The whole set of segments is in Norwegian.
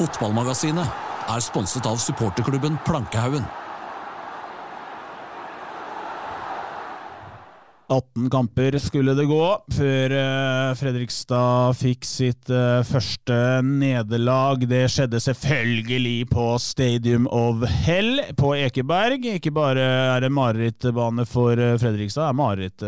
Fotballmagasinet er sponset av supporterklubben Plankehaugen. 18 kamper skulle det gå før eh, Fredrikstad fikk sitt eh, første nederlag. Det skjedde selvfølgelig på Stadium of Hell på Ekeberg. Ikke bare er det marerittbane for eh, Fredrikstad, det er mareritt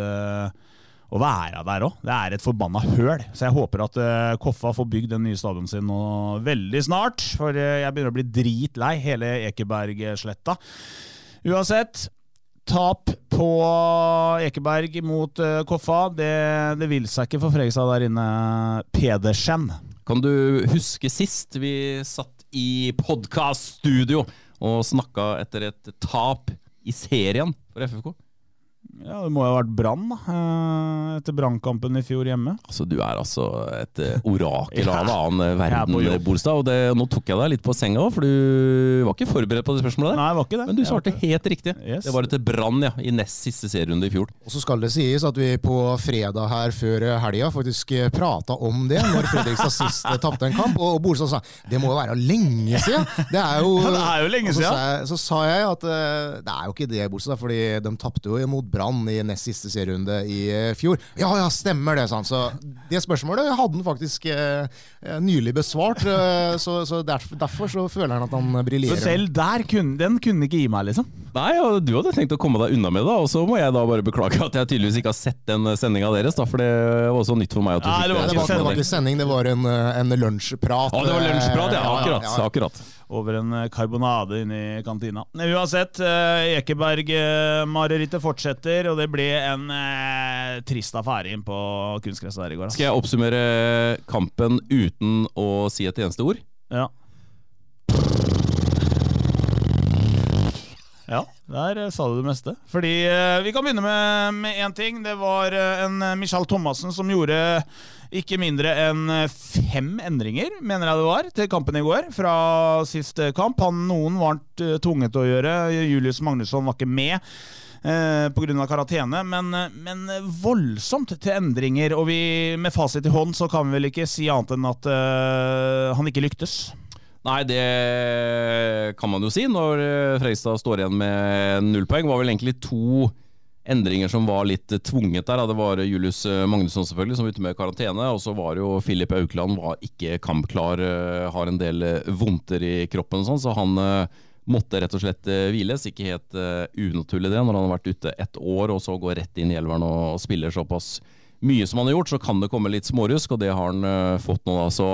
å være der òg. Det er et forbanna høl. Så jeg håper at uh, Koffa får bygd den nye stadion sin nå veldig snart. For uh, jeg begynner å bli dritlei hele Ekebergsletta. Uansett, tap på Ekeberg mot uh, Koffa, det, det vil seg ikke for Fregstad der inne. Pedersen. Kan du huske sist vi satt i podkaststudio og snakka etter et tap i serien for FFK? Ja, Det må jo ha vært Brann, da. eh, Etter Brannkampen i fjor hjemme. Altså, Du er altså et eh, orakel av en annen er verden. Bolstad. Og det, nå tok jeg deg litt på senga òg, for du var ikke forberedt på det spørsmålet der. Nei, det var ikke det. Men du svarte ikke helt riktig. Yes. Det var etter Brann ja, i nest siste serierunde i fjor. Og så skal det sies at vi på fredag her før helga faktisk prata om det, når Fredrikstad sist tapte en kamp. Og Bolstad sa det må jo være lenge siden. Det er jo, Ja, det er jo lenge og så siden. sa jeg- Så sa jeg at eh, det er jo ikke det, Bolstad, fordi de tapte jo mot Brann i nest siste serierunde i eh, fjor. Ja ja, stemmer det, sa han. Så det spørsmålet hadde han faktisk eh, nylig besvart. eh, så så derfor, derfor så føler han at han Så briljerer. selv der kunne den kunne ikke gi meg, liksom. Nei, og Du hadde tenkt å komme deg unna med det, og så må jeg da bare beklage at jeg tydeligvis ikke har sett den sendinga deres. da, For det var også nytt for meg. at du Nei, det var det, ikke var, det var ikke sending, det var en, eh, en lunsjprat. Å, det var lunsjprat, ja. Eh, Akkurat. ja, ja. akkurat. Over en eh, karbonade inne i kantina. Uansett, eh, Ekeberg-marerittet fortsetter, og det ble en eh, trist affære inn på kunstgresset der i går. ass. Skal jeg oppsummere kampen uten å si et eneste ord? Ja. Ja, der eh, sa du det meste. Fordi eh, Vi kan begynne med én ting. Det var eh, en Michael Thomassen som gjorde ikke mindre enn fem endringer, mener jeg det var, til kampen i går. Fra sist kamp. Han, noen var tvunget til å gjøre. Julius Magnusson var ikke med. Eh, Pga. karantene, men, men voldsomt til endringer. Og vi, med fasit i hånd så kan vi vel ikke si annet enn at eh, han ikke lyktes. Nei, det kan man jo si når Freistad Fredrikstad står igjen med null poeng. Det var vel egentlig to endringer som var litt tvunget der. Det var Julius eh, Magnusson selvfølgelig som var ute med karantene. Og så var jo Filip Aukland var ikke kampklar, eh, har en del eh, vondter i kroppen sånn, så han eh, måtte rett og slett eh, hviles. Ikke helt eh, unaturlig det, når han har vært ute ett år og så går rett inn i elveren og, spiller såpass mye som han har gjort, så kan det komme litt smårusk, og det har han eh, fått nå. da, så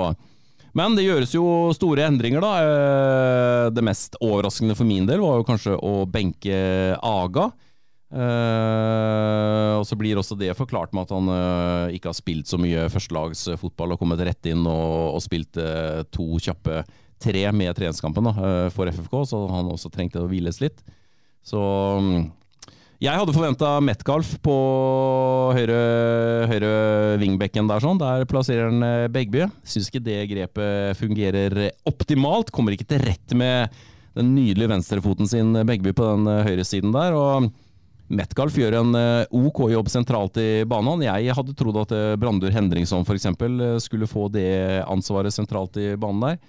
men det gjøres jo store endringer, da. Eh, Det mest overraskende for min del var jo kanskje å benke Aga. Eh, og så blir også det forklart med at han eh, ikke har spilt så mye førstelagsfotball og kommet rett inn og, og spilt to kjappe tre med treningskampen da, for FFK, så han også trengte å hviles litt. Så mm, jeg hadde forventa Metcalf på høyre, høyre wingbacken der. sånn. Der plasserer han eh, Begby. Syns ikke det grepet fungerer optimalt. Kommer ikke til rett med den nydelige venstrefoten sin, eh, Begby, på den eh, høyresiden der. og Metcalf gjør en OK jobb sentralt i banen. Jeg hadde trodd at Brandur Hendringsson eh, skulle få det ansvaret sentralt i banen der.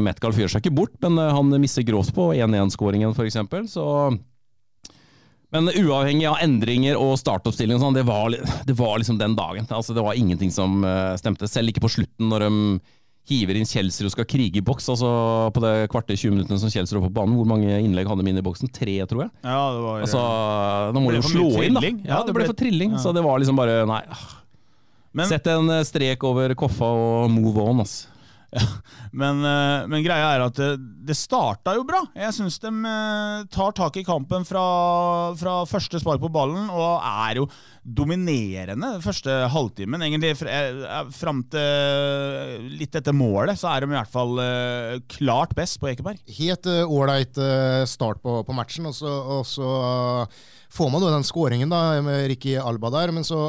Metcalf gjør seg ikke bort, men han misser grovt på 1-1-skåringen f.eks. Så men uavhengig av endringer og startoppstilling, og sånn, det, var, det var liksom den dagen. Altså, det var ingenting som eh, stemte. Selv ikke på slutten, når de hiver inn Kjelsrud og skal krige i boks. altså På det kvarte 20 minuttene som Kjelsrud var på banen, hvor mange innlegg hadde de inn i boksen? Tre, tror jeg. Ja, det var Altså, Da må de jo slå inn, da. Ja, det ble for trilling. ja. Så det var liksom bare Nei. Men- Sett en eh, strek over Koffa og move on, ass. Men, eh, men greia er at det, det starta jo bra. Jeg syns de eh, tar tak i kampen fra, fra første spark på ballen og er jo dominerende første halvtimen. Egentlig fram til litt etter målet så er de i hvert fall klart best på Ekeberg. Helt ålreit start på, på matchen, og så får man jo den skåringen da, med Ricky Alba der, men så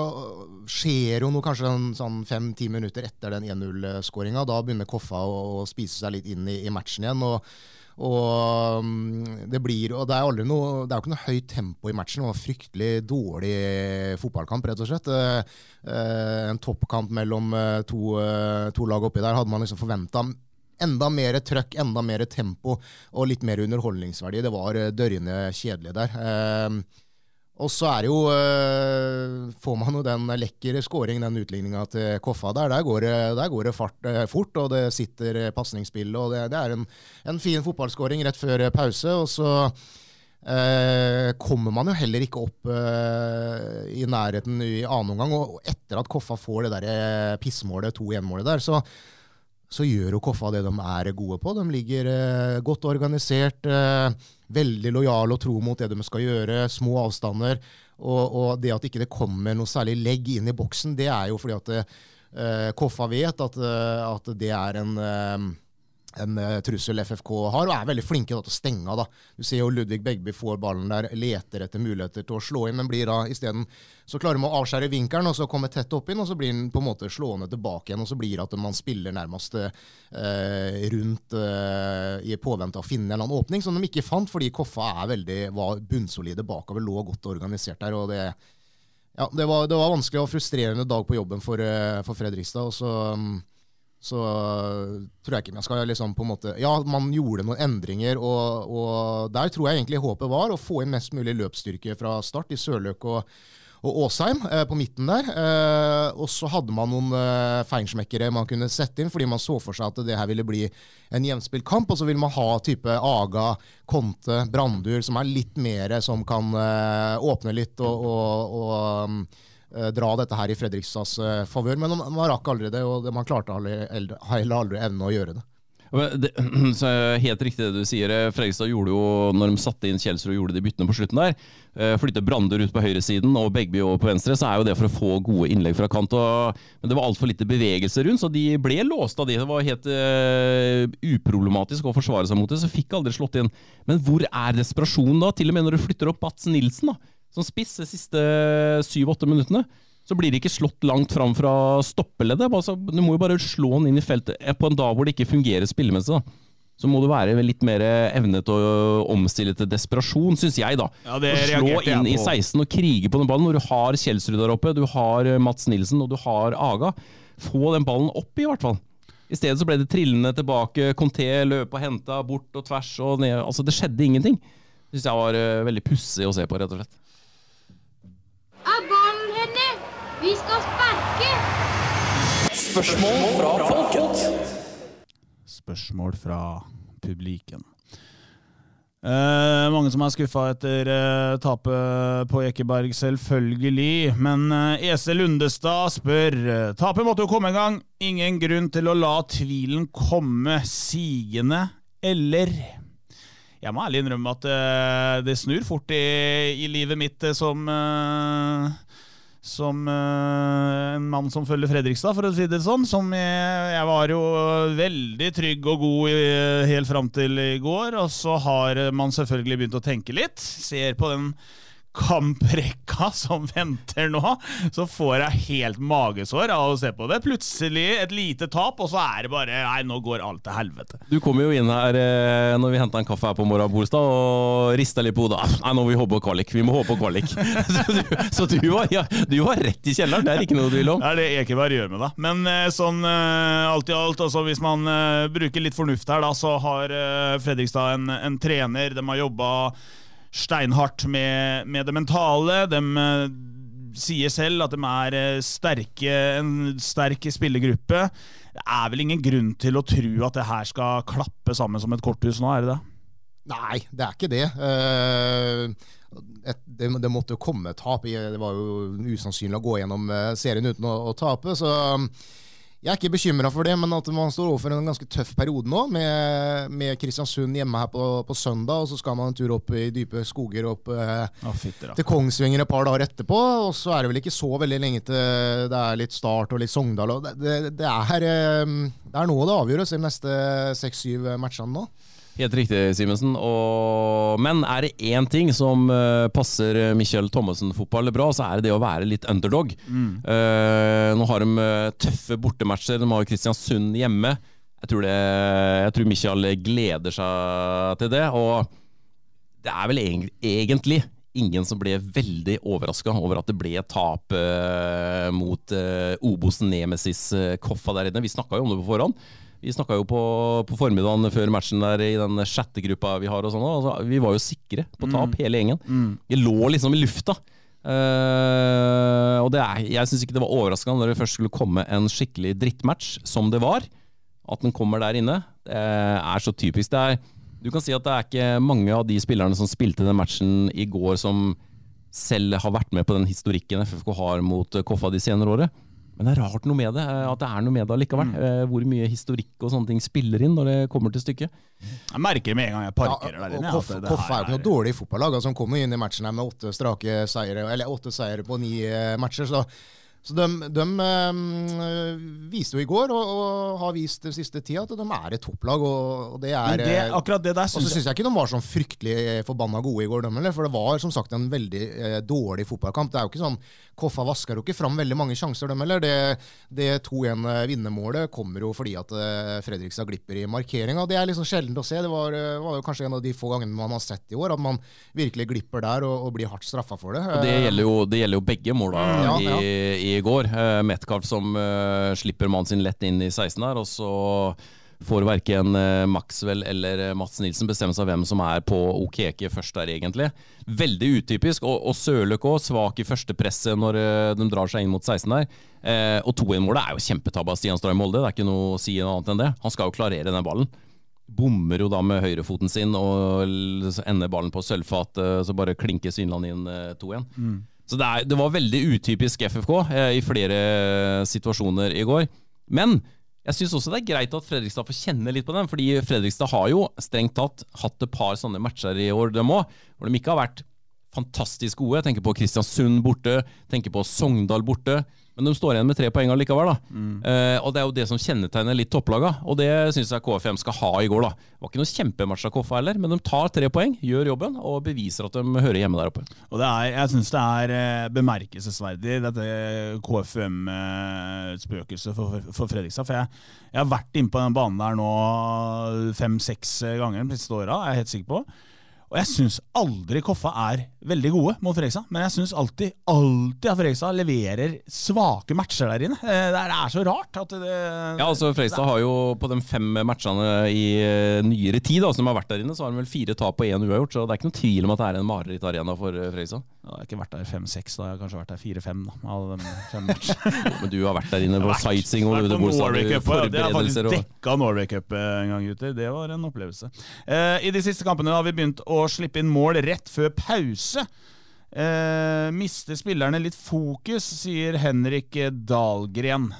skjer jo noe kanskje sånn fem-ti minutter etter den 1-0-skåringa. Da begynner Koffa å, å, spise seg litt inn i, i matchen igjen. og og mm, det blir, og det er, aldri noe, det er jo ikke noe høyt tempo i matchen. Det var en fryktelig dårlig fotballkamp, rett og slett. Eh, eh, en toppkamp mellom eh, to, to lag oppi der hadde man liksom forventa enda mer trøkk, enda mer tempo og litt mer underholdningsverdi. Det var dørgende kjedelig der. Og så er jo øh, Får man jo den lekre skåringen, den utligninga til Koffa der. Der går det, der går det fart, øh, fort, og det sitter pasningsspill. og Det, det er en, en fin fotballskåring rett før pause. Og så øh, kommer man jo heller ikke opp i nærheten i annen omgang. Og etter at Koffa får det der pissmålet, 2-1-målet der, så så gjør jo Koffa det de er gode på. De ligger eh, godt organisert, eh, veldig lojale og tro mot det de skal gjøre, små avstander. Og, og, det at ikke det kommer noe særlig legg inn i boksen, det er jo fordi at uh, Koffa vet at, eh, at det er en eh, en uh, trussel FFK har, og er veldig flinke da, til å stenge av. Du ser jo Ludvig Begby får ballen der, leter etter muligheter til å slå inn, men blir da isteden så klarer de å avskjære vinkelen og så komme tett opp inn, og så blir den på en måte slående tilbake igjen. og Så blir det at man spiller nærmest eh, rundt eh, i påvente av å finne en eller annen åpning, som de ikke fant, fordi Koffa er veldig, var bunnsolide bakover, lå godt organisert der. og det ja, det var, det var vanskelig og frustrerende dag på jobben for, for Fredrikstad. og så... Så tror jeg ikke man skal liksom på en måte Ja, man gjorde noen endringer, og, og, der tror jeg egentlig håpet var å få inn mest mulig løpsstyrke fra start i Sørløk og, og Åsheim eh, på midten der. Eh, og så hadde man noen eh, feinschmeckere man kunne sette inn, fordi man så for seg at det her ville bli en jevnspilt kamp. Og så vil man ha type Aga, Konte, Brandur, som er litt mer som kan eh, åpne litt og, og Eh, dra dette her i Fredrikstads uh, favør. Men man rakk aldri det, og man klarte heller aldri, evne å gjøre det. Det, så helt riktig det du sier. Eh, Fredrikstad gjorde jo, når de satte inn Kjelsrud og gjorde de byttene på slutten der, flytte Brander ut på høyresiden og Begby over på venstre, så er jo det for å få gode innlegg fra kant. Og, men det var altfor lite bevegelse rundt, så de ble låst av de. Det var helt uh, uproblematisk å forsvare seg mot det, så fikk aldri slått inn. Men hvor er desperasjonen da? Til og med når du flytter opp Bats Nilsen, da som spiss de siste syv-åtte minuttene, så blir det ikke slått langt fram fra stoppeleddet. Du må jo bare slå den inn i feltet eh, på en dag hvor det ikke fungerer spillemessig. Så må du være litt mer evnet til å omstille til desperasjon, syns jeg, da. Ja, det å slå inn i 16 og krige på den ballen når du har Kjelsrud der oppe, du har eh, Mats Nilsen og du har Aga. Få den ballen opp, i hvert fall. I stedet så ble det trillende tilbake. Conté løp og henta bort og tvers og ned. Altså, det skjedde ingenting. Det syns jeg var veldig pussig å se på, rett og slett. Er ballen henne? Vi skal sparke! Spørsmål fra folket. Spørsmål fra publiken. Eh, mange som er skuffa etter eh, tapet på Ekeberg, selvfølgelig. Men eh, Ese Lundestad spør Tapet måtte jo komme en gang. Ingen grunn til å la tvilen komme sigende, eller? Jeg må ærlig innrømme at uh, det snur fort i, i livet mitt uh, som uh, som en mann som følger Fredrikstad, for å si det sånn. Som jeg, jeg var jo veldig trygg og god i, helt fram til i går. Og så har man selvfølgelig begynt å tenke litt. Ser på den kamprekka som venter nå, så får jeg helt magesår av å se på det. Plutselig et lite tap, og så er det bare Nei, nå går alt til helvete. Du kom jo inn her eh, når vi henta en kaffe her på morgenen, Bolstad, og rista litt på hodet. Nei, nå må vi håpe på kvalik. Vi må håpe på kvalik. så, du, så du, var, ja, du, var, rett i kjelleren, det er ikke noe du vil om. Det er det Ekeberg gjør med deg. Men eh, sånn eh, alt i alt, altså, hvis man bruker litt fornuft her, da, så har Fredrikstad en, en trener. De har jobba steinhardt med, med det mentale. De uh, sier selv at de er uh, sterke, en sterk spillergruppe. Det er vel ingen grunn til å tro at det her skal klappe sammen som et korthus nå, er det det? Nei, det er ikke det. Uh, et, det, det, måtte jo komme tap. Det var jo usannsynlig å gå gjennom serien uten å, å tape. så jeg er ikke bekymra for det, men at man står overfor en ganske tøff periode nå, med, med Kristiansund hjemme her på, på, søndag, og så skal man en tur opp i dype skoger opp eh, oh, fitter, til Kongsvinger et par dager etterpå. Og så er det vel ikke så veldig lenge til det er litt Start og litt Sogndal. Og det, det, det, er, eh, det er nå det avgjøres de neste seks-syv matchene nå. Helt riktig, Simensen. Men er det én ting som uh, passer Michael Thommessen-fotball bra, så er det det å være litt underdog. Mm. Uh, nå har de uh, tøffe bortematcher. De har Kristiansund hjemme. Jeg tror, det, jeg tror Michael gleder seg til det. Og det er vel egentlig ingen som ble veldig overraska over at det ble tap mot Obos Nemesis Koffa der inne. Vi snakka jo om det på forhånd. Vi snakka jo på, på, formiddagen før matchen der i den sjette gruppa vi har. og sånn, altså, Vi var jo sikre på tap, mm. hele gjengen. Mm. Vi lå liksom i lufta. Uh, og er, jeg syns ikke det var overraskende når det først skulle komme en skikkelig drittmatch, som det var. At den kommer der inne. Det er så typisk. Det er, du kan si at det er ikke mange av de spillerne som spilte den matchen i går, som selv har vært med på den historikken FFK har mot Koffa de senere året. Men det er rart noe med det, eh, at det er noe med det allikevel. Mm. Eh, hvor mye historikk og sånne ting spiller inn når det kommer til stykket. Jeg merker med en gang jeg parkerer ja, der inne. Koff, er jo ikke noe dårlig fotballag. Altså, han kom inn i matchen her med åtte strake seire, eller åtte seire på ni eh, matcher. så så de, de øh, viste jo i går, og, og, har vist den siste tida, at de er et topplag. Og, og det er, det, akkurat det der synes Og så syns jeg ikke de var sånn fryktelig forbanna gode i går, de, for det var som sagt en veldig eh, dårlig fotballkamp. Det er jo ikke sånn Koffa vasker jo ikke fram veldig mange sjanser, de heller. Det, det 2-1-vinnermålet kommer jo fordi at eh, Fredrikstad glipper i markeringa. Det er liksom sjeldent å se. Det var, var, jo kanskje en av de få gangene man har sett i år, at man virkelig glipper der og, og blir hardt straffa for det. Og det gjelder jo, det gjelder jo begge måla ja, ja, ja. i, i, går. Uh, Metcalf som uh, slipper mannen sin lett inn i 16 der, og så får verken eh, Maxwell eller eh, Mats Nilsen bestemme seg hvem som er på Okeke først der, egentlig. Veldig utypisk. Og, og Sørløk òg, svak i første presset når eh, de drar seg inn mot 16 der. Eh, og 2-1-målet er jo kjempetabbe av Stian Stray Molde, det er ikke noe å si noe annet enn det. Han skal jo klarere den ballen. Bommer jo da med høyrefoten sin og ender ballen på sølvfat, så bare klinker Svinland inn 2-1. Mm. Så det, er, det, var veldig utypisk FFK eh, i flere situasjoner i går. Men jeg syns også det er greit at Fredrikstad får kjenne litt på dem, fordi Fredrikstad har jo strengt tatt hatt et par sånne matcher i år, dem òg, hvor de ikke har vært fantastisk gode. Jeg tenker på Kristiansund borte, tenker på Sogndal borte. Men de står igjen med tre poeng allikevel. da. Mm. Eh, og Det er jo det som kjennetegner litt topplaga, og det syns jeg KFM skal ha i går. da. Det var ikke noe kjempematch av Koffa heller, men de tar tre poeng, gjør jobben og beviser at de hører hjemme der oppe. Og det er, Jeg syns det er eh, bemerkelsesverdig, dette KFM-spøkelset for, for, Fredrikstad. For jeg, jeg har vært inne på den banen der nå fem-seks ganger de siste åra, er jeg helt sikker på. Og jeg syns aldri Koffa er veldig gode mot Fredrikstad, men jeg syns alltid, alltid at Fredrikstad leverer svake matcher der inne. Eh, det er, så rart at det Ja, altså Fredrikstad har jo på de fem matchene i eh, nyere tid da, som har vært der inne, så har de vel fire tap og én uavgjort, så det er ikke noen tvil om at det er en marerittarena for Fredrikstad. Ja, Jeg har ikke vært der fem-seks, da. Jeg har kanskje vært der fire-fem av de fem matchene. men du har vært der inne på sightseeing og Cup. Jeg har faktisk dekka Norway Cup en gang, gutter. Det var en opplevelse. I de siste kampene har vi begynt å slippe inn mål rett før pause. Eh, mister spillerne litt fokus, sier Henrik Dahlgren.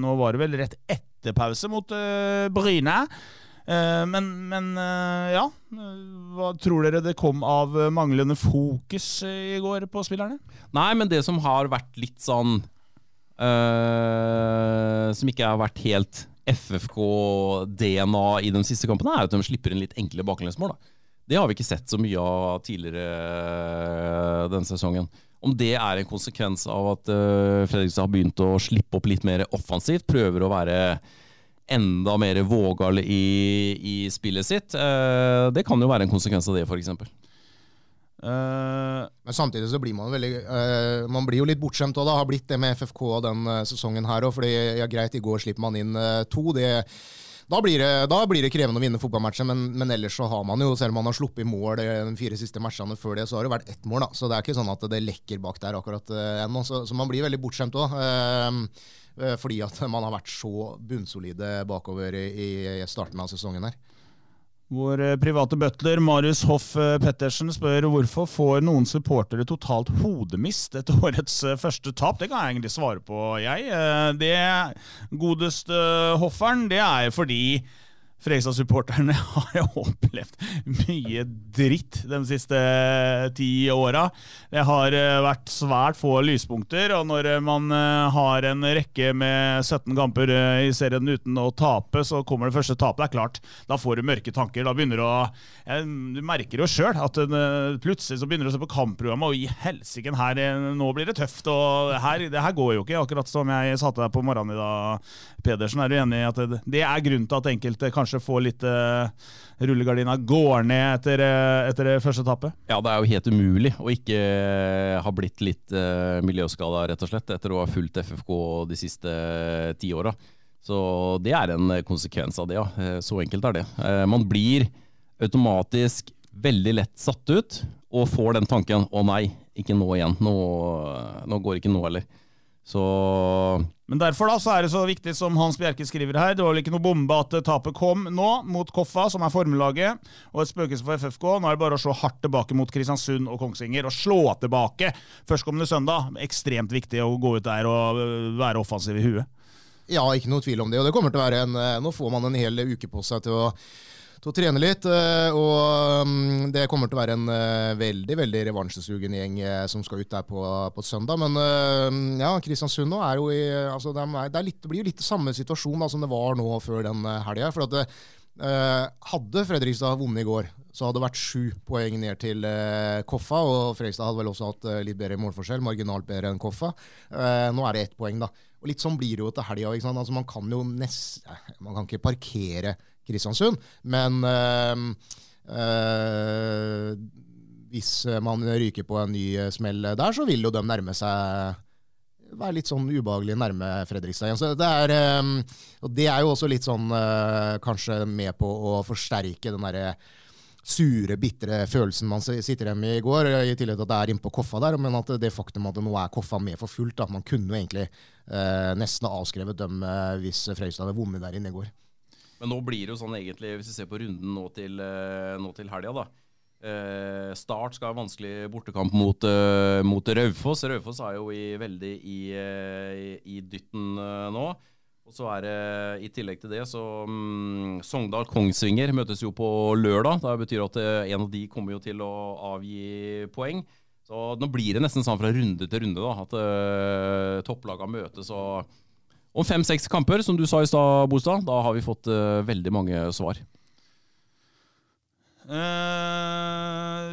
Nå var det vel rett etter pause mot eh, Bryne. Eh, men, men eh, ja. Hva tror dere det kom av manglende fokus i går på spillerne? Nei, men det som har vært litt sånn eh, Som ikke har vært helt FFK-DNA i de siste kampene, er at de slipper inn litt enkle baklengsmål. da det har vi ikke sett så mye av tidligere eh, denne sesongen. Om det er en konsekvens av at uh, Fredrikstad har begynt å slippe opp litt mer offensivt, prøver å være enda mer vågal i, i spillet sitt, uh, det kan jo være en konsekvens av det, f.eks. Uh, Men samtidig så blir man veldig uh, Man blir jo litt bortskjemt òg, Har blitt det med FFK den uh, sesongen her òg. Fordi ja, greit, i går slipper man inn to. Det da blir, det, da blir det krevende å vinne fotballmatchen, men, men, ellers så har man jo, selv om man har sluppet mål de fire siste matchene før det, så har det vært ett mål. da, Så det er ikke sånn at det lekker bak der akkurat uh, ennå. Så, så, man blir veldig bortskjemt òg. Uh, fordi at man har vært så bunnsolide bakover i starten av sesongen her. Vår eh, private butler Marius Hoff eh, Pettersen spør hvorfor får noen supportere totalt hodemist etter årets eh, første tap. Det kan jeg egentlig svare på, jeg. Det godeste Hofferen, det er fordi Fredrikstad-supporterne har jo opplevd mye dritt de siste ti åra. Det har eh, vært svært få lyspunkter, og når man eh, har en rekke med 17 kamper eh, i serien uten å tape, så kommer det første tapet. Det er klart, da får du mørke tanker. Da begynner Du å eh, Du merker jo sjøl at eh, plutselig så begynner du å se på kampprogrammet, og i helsike, her eh, nå blir det tøft. og her, Det her går jo ikke, akkurat som jeg satte deg på morgenen i dag, Pedersen. Er du enig i at det er grunnen til at enkelte kanskje får litt uh, rullegardina går ned etter, eh, etter det første etappet? Ja, det er jo helt umulig å ikke eh, ha blitt litt uh, miljøskada, rett og slett, etter å ha fulgt FFK de siste ti åra. Så det er en konsekvens av det, ja. Eh, Så enkelt er det. Eh, Man blir automatisk veldig lett satt ut, og får den tanken 'å nei, ikke nå igjen'. Nå, nå går ikke nå heller. Så Men derfor da, så er det så viktig som Hans Bjerke skriver her. Det var vel ikke noe bombe at tapet kom nå, mot Koffa, som er formelaget, og et spøkelse for FFK. Nå er det bare å slå hardt tilbake mot Kristiansund og Kongsvinger, og slå tilbake førstkommende søndag. Ekstremt viktig å gå ut der og øh, være offensiv i huet. Ja, ikke noe tvil om det. Og det kommer til å være en eh, Nå får man en hel uke på seg til å, til å trene litt. eh, Og mm, det kommer til å være en eh, veldig veldig revansjesugen gjeng eh, som skal ut der på, på søndag. Men ja, Kristiansund nå er jo i altså, det, er, litt, det blir jo litt samme situasjon da, som det var nå før den helga. For at det, hadde Fredrikstad vunnet i går, så hadde det vært sju poeng ned til Koffa. Og Fredrikstad hadde vel også hatt litt bedre målforskjell, marginalt bedre enn Koffa. Nå er det ett poeng, da. Og litt sånn blir det jo til helga. Altså, man kan jo nest, Man kan ikke parkere Kristiansund, men eh, eh, hvis man ryker på en ny smell der, så vil jo de nærme seg være litt sånn ubehagelig nærme Fredrikstad igjen. Det er, eh, og det er jo også litt sånn eh, kanskje med på å forsterke den derre sure, bitre følelsen man sitter igjen med i går, i tillegg til at det er innpå Koffa der, men at det faktum at nå er Koffa med for fullt, at man kunne jo egentlig eh, nesten avskrevet dem eh, hvis Fredrikstad hadde vunnet der inne i går. Men nå blir det jo sånn egentlig, hvis vi ser på runden nå til, eh, nå til helga, da. Eh, start skal ha vanskelig bortekamp mot, eh, mot Raufoss. Raufoss er jo i, veldig i, eh, i, i dytten eh, nå. Og så er det i tillegg til det, så mm, Sogndal-Kongsvinger møtes jo på lørdag. Det betyr at eh, en av de kommer jo til å avgi poeng. Så nå blir det nesten sånn fra runde til runde da, at topplaga møtes. og om fem-seks kamper, som du sa i stad, Bostad, da har vi fått uh, veldig mange svar. Er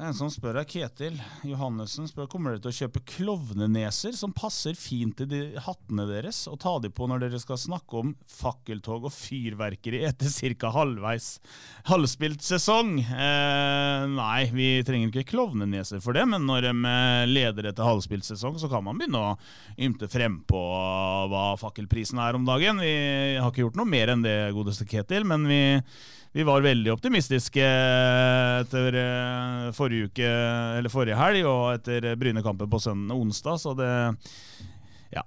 en som spør er Ketil Johannessen kommer dere til å kjøpe klovneneser som passer fint til de hattene deres, og ta de på når dere skal snakke om fakkeltog og fyrverkeri etter ca. halvveis halvspilt sesong. Eh, nei, vi trenger ikke klovneneser for det, men når de eh, leder etter halvspilt sesong, så kan man begynne å ymte frempå hva fakkelprisen er om dagen. Vi har ikke gjort noe mer enn det, godeste Ketil, men vi vi var veldig optimistiske etter eh, forrige uke, eller forrige helg, og etter Brynekampen på søndag onsdag, så det Ja.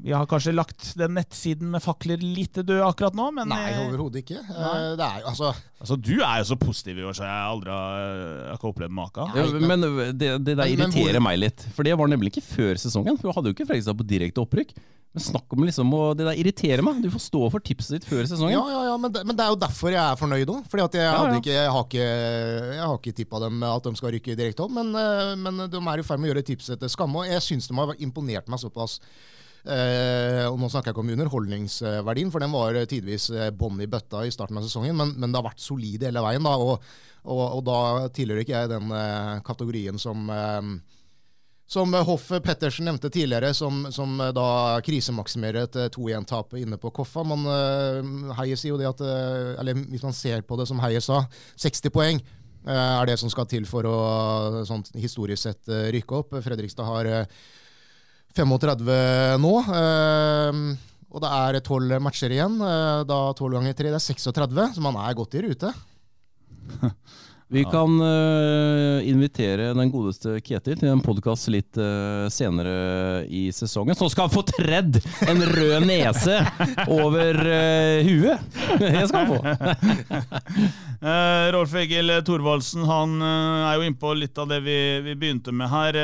Vi har kanskje lagt den nettsiden med fakler litt død akkurat nå, men Nei, eh, overhodet ikke. Nei. Det er jo altså Altså, Du er jo så positiv i år, så jeg har aldri har ikke opplevd maken. Ja, men det, det der Men- men irriterer hvor- meg litt. For det var nemlig ikke før sesongen. For vi hadde jo ikke Fredrikstad på direkte opprykk. Men snakk om liksom og Det der irriterer meg. Du får stå for tipset ditt før sesongen. Ja, ja, ja, men det, men det er jo derfor jeg er fornøyd òg. Fordi jeg, Ja, ja. ikke, jeg har ikke, jeg har ikke tippa dem at de skal rykke direkte opp, men, eh, men de er i ferd med å gjøre tipset til skamme. Og jeg syns de har imponert meg såpass. Eh, og Nå snakker jeg ikke om underholdningsverdien, for den var tidvis eh, bånn i bøtta i starten av sesongen, men, men det har vært solid hele veien. da, Og, og, og da tilhører ikke jeg den eh, kategorien som eh, som Hoff Pettersen nevnte tidligere, som, som eh, da krisemaksimerer et eh, 2-1-tap inne på Koffa. Man, uh, sier jo det at eh, Eller hvis man ser på det som Heie sa, 60 poeng eh, er det som skal til for å sånn, historisk sett eh, rykke opp. Fredrikstad har eh, 35 nå. eh, og det er 12 matcher igjen. eh, da 12 ganger 3, det er 36, så man er godt i rute. Vi kan uh, invitere den godeste Ketil til en podkast litt uh, senere i sesongen. Så skal han få tredd en rød nese over uh, huet! Det skal han få. Rolf Egil Thorvaldsen han er jo innpå litt av det vi, vi begynte med her.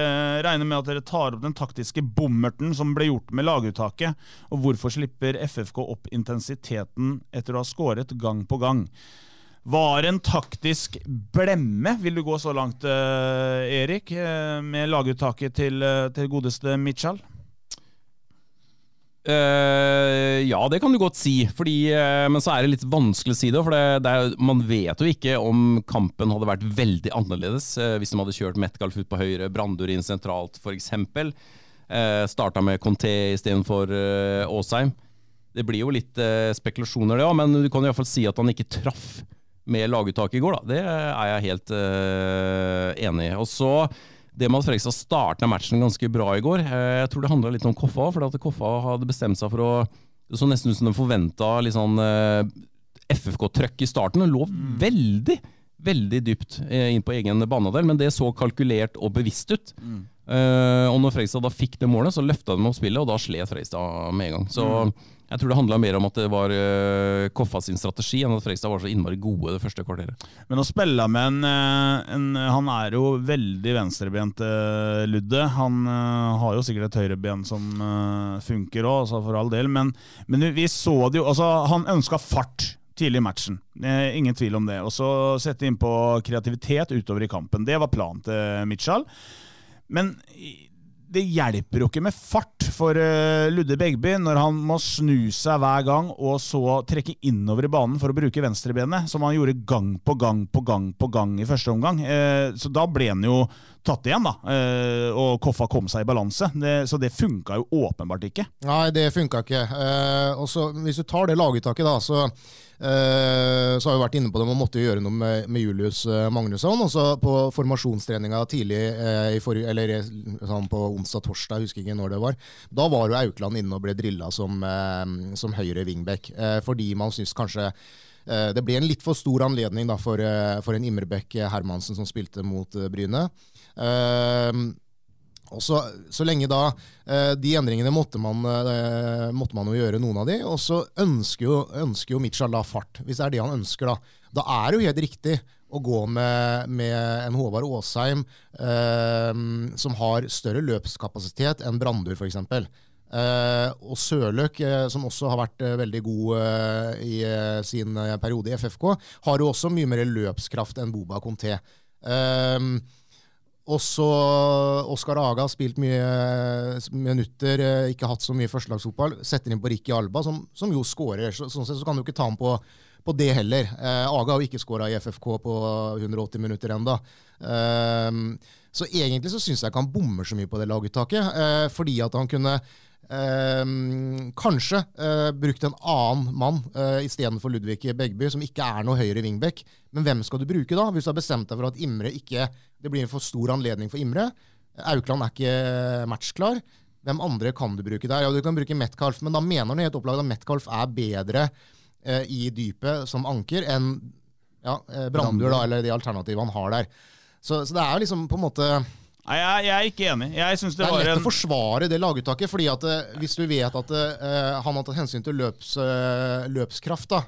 regner med at dere tar opp den taktiske bommerten som ble gjort med laguttaket. Og hvorfor slipper FFK opp intensiteten etter å ha skåret gang på gang? Var en taktisk blemme, vil du gå så langt, eh, Erik, eh, med laguttaket til, eh, til godeste Mitchell? Uh, ja, det kan du godt si. Fordi, uh, men så er det litt vanskelig å si det. For det, det er, man vet jo ikke om kampen hadde vært veldig annerledes uh, hvis de hadde kjørt Metcalf ut på høyre, Brandurin sentralt f.eks. Uh, Starta med Conté istedenfor uh, Aasheim. Det blir jo litt spekulasjoner, det òg, men du kan iallfall si at han ikke traff med laguttaket i går. Da. Det er jeg helt uh, enig i. Og så det med at Fredrikstad starta matchen ganske bra i går, uh, jeg tror det handla litt om Koffa. For at Koffa hadde bestemt seg for å Det så nesten ut som de forventa litt sånn uh, eh, FFK-trøkk i starten. Det lå mm. veldig veldig dypt inn på egen banedel, men det så kalkulert og bevisst ut. Mm. Og når Fredrikstad da fikk det målet, så løfta de opp spillet, og da slet Fredrikstad med en gang. Så mm. Jeg tror det handla mer om at det var uh, Koffa sin strategi, enn at Fredrikstad var så innmari gode det første kvarteret. Men å spille med en, eh, en Han er jo veldig venstrebent, uh, Ludde. Han uh, har jo sikkert et høyreben som funker òg, altså for all del. Men, men, vi så det jo altså, Han ønska fart tidlig i matchen. ingen tvil om det. Og så sette inn på kreativitet utover i kampen. Det var planen til Mitchell. Men det hjelper jo ikke med fart for uh, Ludde Begby når han må snu seg hver gang og så trekke innover i banen for å bruke venstrebenet, som han gjorde gang på gang på gang på gang i første omgang. Uh, så da ble han jo tatt igjen, da. Uh, og Koffa kom seg i balanse. Det, så det funka jo åpenbart ikke. Nei, det funka ikke. og så Hvis du tar det laguttaket, da, så Eh, så har vi vært inne på det, man måtte jo gjøre noe med, med Julius eh, Magnusson. Også på formasjonstreninga tidlig eh, forrige, eller sånn på onsdag-torsdag, husker ikke når det var. Da var jo Aukland inne og ble drilla som, som høyre wingback. fordi man syns kanskje det ble en litt for stor anledning da, for, for en Imrebekk Hermansen som spilte mot Bryne. Og så, så lenge da eh, De endringene måtte man, eh, måtte man jo gjøre, noen av de. Og så ønsker jo, ønsker jo Mitchell da fart, hvis det er det han ønsker. Da Da er det jo helt riktig å gå med, med en Håvard Aasheim eh, som har større løpskapasitet enn Brandur, f.eks. Eh, og Sørløk, eh, som også har vært eh, veldig god i sin periode i FFK, har jo også mye mer løpskraft enn Boba Conté. Eh, og så Oskar Aga har spilt mye minutter, eh, ikke hatt så mye førstelagsfotball. Setter inn på Ricky Alba, som, som jo skårer. Så, sånn sett så kan du ikke ta ham på, på det heller. Eh, Aga har jo ikke skåra i FFK på 180 minutter ennå. Eh, så egentlig så syns jeg ikke han bommer så mye på det laguttaket, eh, fordi at han kunne Eh, kanskje eh, brukt en annen mann eh, istedenfor Ludvig Begby, som ikke er noe høyre wingback. Men hvem skal du bruke da, hvis du har bestemt deg for at Imre ikke det blir en for stor anledning for Imre? Aukland er ikke matchklar. Hvem andre kan du bruke der? Ja, Du kan bruke Metcalf, men da mener han helt opplagt at Metcalf er bedre eh, i dypet som anker enn ja, eh, Brandur, da, eller de alternativene han har der. Så, så det er liksom på en måte Nei, jeg, jeg, er ikke enig. Jeg synes Det, det er lett en... å forsvare det laguttaket. fordi at uh, Hvis du vet at uh, han har tatt hensyn til løps, uh, løpskraft, da,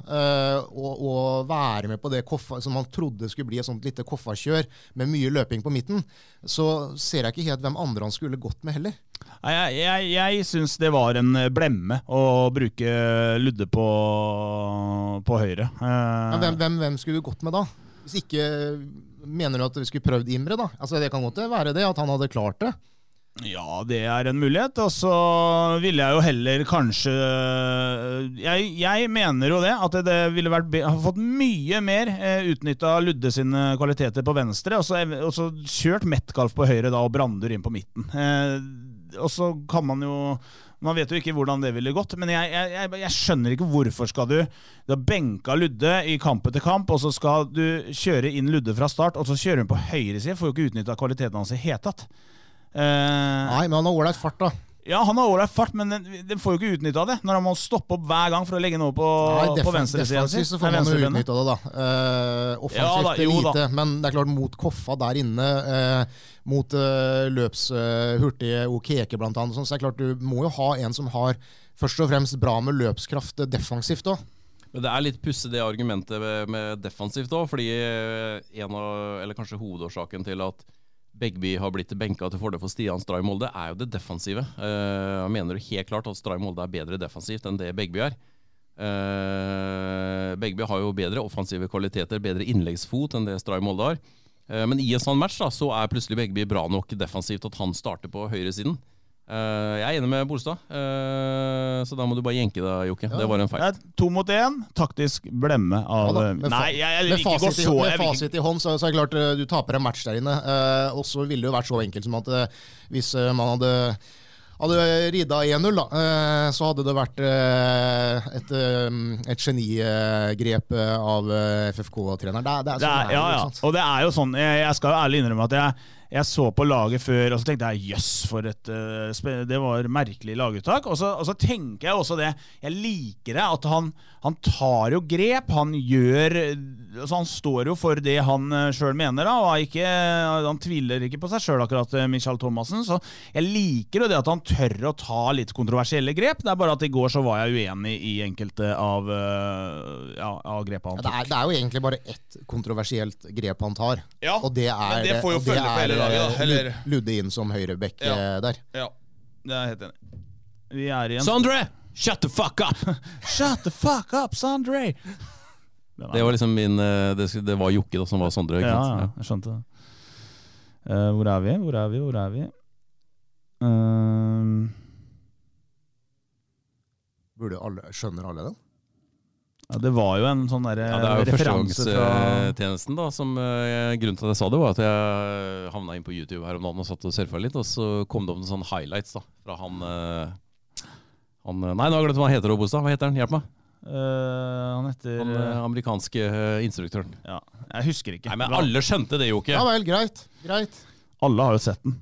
og, og, være med på det koffa, som han trodde skulle bli et sånt lite kofferkjør med mye løping på midten, så ser jeg ikke helt hvem andre han skulle gått med heller. Nei, jeg jeg, jeg syns det var en blemme å bruke Ludde på, på høyre. Hvem, hvem, hvem skulle du gått med da? Hvis ikke Mener du at vi skulle prøvd Imre, da? Altså Det kan godt være det, at han hadde klart det. Ja, det er en mulighet. Og så ville jeg jo heller kanskje Jeg, jeg mener jo det, at det ville vært har fått mye mer eh, utnytta Ludde sine kvaliteter på venstre, og så, og så kjørt Metcalf på høyre da, og Brandur inn på midten. Eh, og så kan man jo man vet jo ikke hvordan det ville gått, men jeg, jeg, jeg skjønner ikke hvorfor skal du Du har benka Ludde i kamp etter kamp, og så skal du kjøre inn Ludde fra start, og så kjører hun på høyre side. Får jo ikke utnytta kvaliteten hans i hele tatt. Uh, Nei, men han har ålreit fart, da. Ja, han har ålreit fart, men den, den får jo ikke utnytta det. Når han må stoppe opp hver gang for å legge noe på, Nei, på venstresida si. så får man jo utnytta det, da. Uh, offensivt Ja da, jo da. lite, men det er klart mot Koffa der inne, uh, mot uh, løpshurtige uh, Okeke blant annet, så det er klart du må jo ha en som har først og fremst bra med løpskraft eh, defensivt òg. Men det er litt pussig det argumentet med, med defensivt òg, fordi eh, en av, eller kanskje hovedårsaken til at Begby har blitt benka til fordel for Stian Stray Molde, er jo det defensive. Uh, jeg mener jo helt klart at Stray Molde er bedre defensivt enn det Begby er. Uh, Begby har jo bedre offensive kvaliteter, bedre innleggsfot enn det Stray Molde har. Uh, men i en sånn match da, så er plutselig Begby bra nok defensivt at han starter på høyresiden. Uh, jeg er enig med Bolstad, uh, så da må du bare jenke deg, Jokke. Det var en feil. Det er to mot én. Taktisk blemme av Ja da, med Nei, jeg, jeg med vil ikke gå fasit i- så Med jeg vil ikke, fasit i hånd, så, så er det klart eh, du taper en match der inne. Uh, og så ville det jo vært så enkelt som at eh, hvis eh, man hadde hadde rida 1-0, da, eh, så hadde det vært eh, et, eh, et genigrep eh, av eh, FFK-treneren. Det, det er det sånn er, ja, ja. Og det er jo sånn, jeg, jeg skal jo ærlig innrømme at jeg, jeg så på laget før, og så tenkte jeg jøss, for et uh, Det var merkelig laguttak. Og så, og så tenker jeg også det Jeg liker det at han, han tar jo grep. Han gjør altså Han står jo for det han uh, sjøl mener, da, og ikke, han tviler ikke på seg sjøl, akkurat, uh, Michael Thomassen. Så jeg liker jo det at han tør å ta litt kontroversielle grep. Det er bare at i går så var jeg uenig i enkelte av, uh, ja, av grepene han Ja, det, er, det er jo egentlig bare ett kontroversielt grep han tar. Ja, og det er, men det får jo følge for hele er, laget, da, eller- Ludde inn som høyreback Ja. der. Ja, det er jeg helt enig. Vi er igjen Sondre! Shut the fuck up! Shut the fuck up, Sondre! Det var liksom min eh, Det, det var Jokke da, som var Sondre. Ja, ja, jeg skjønte det. Uh, hvor er vi? Hvor er vi? Hvor er vi? Uh... Burde alle, skjønner alle den? Ja, det var jo en sånn der, Ja, det er jo fra førstegangstjenesten da som eh, Grunnen til at jeg sa det, var at jeg havna inn på YouTube her om dagen og satt og surfa litt, og så kom det opp noen sånne highlights da fra han eh, han, eh, Nei, nå har jeg glemt hva han heter, Robostad. Hva heter han? Hjelp meg. Uh, Han heter Han eh, amerikanske eh, instruktøren. Ja, jeg husker ikke. Nei, men alle skjønte det, jo ikke. Ja vel, greit. greit. Alle har jo sett den.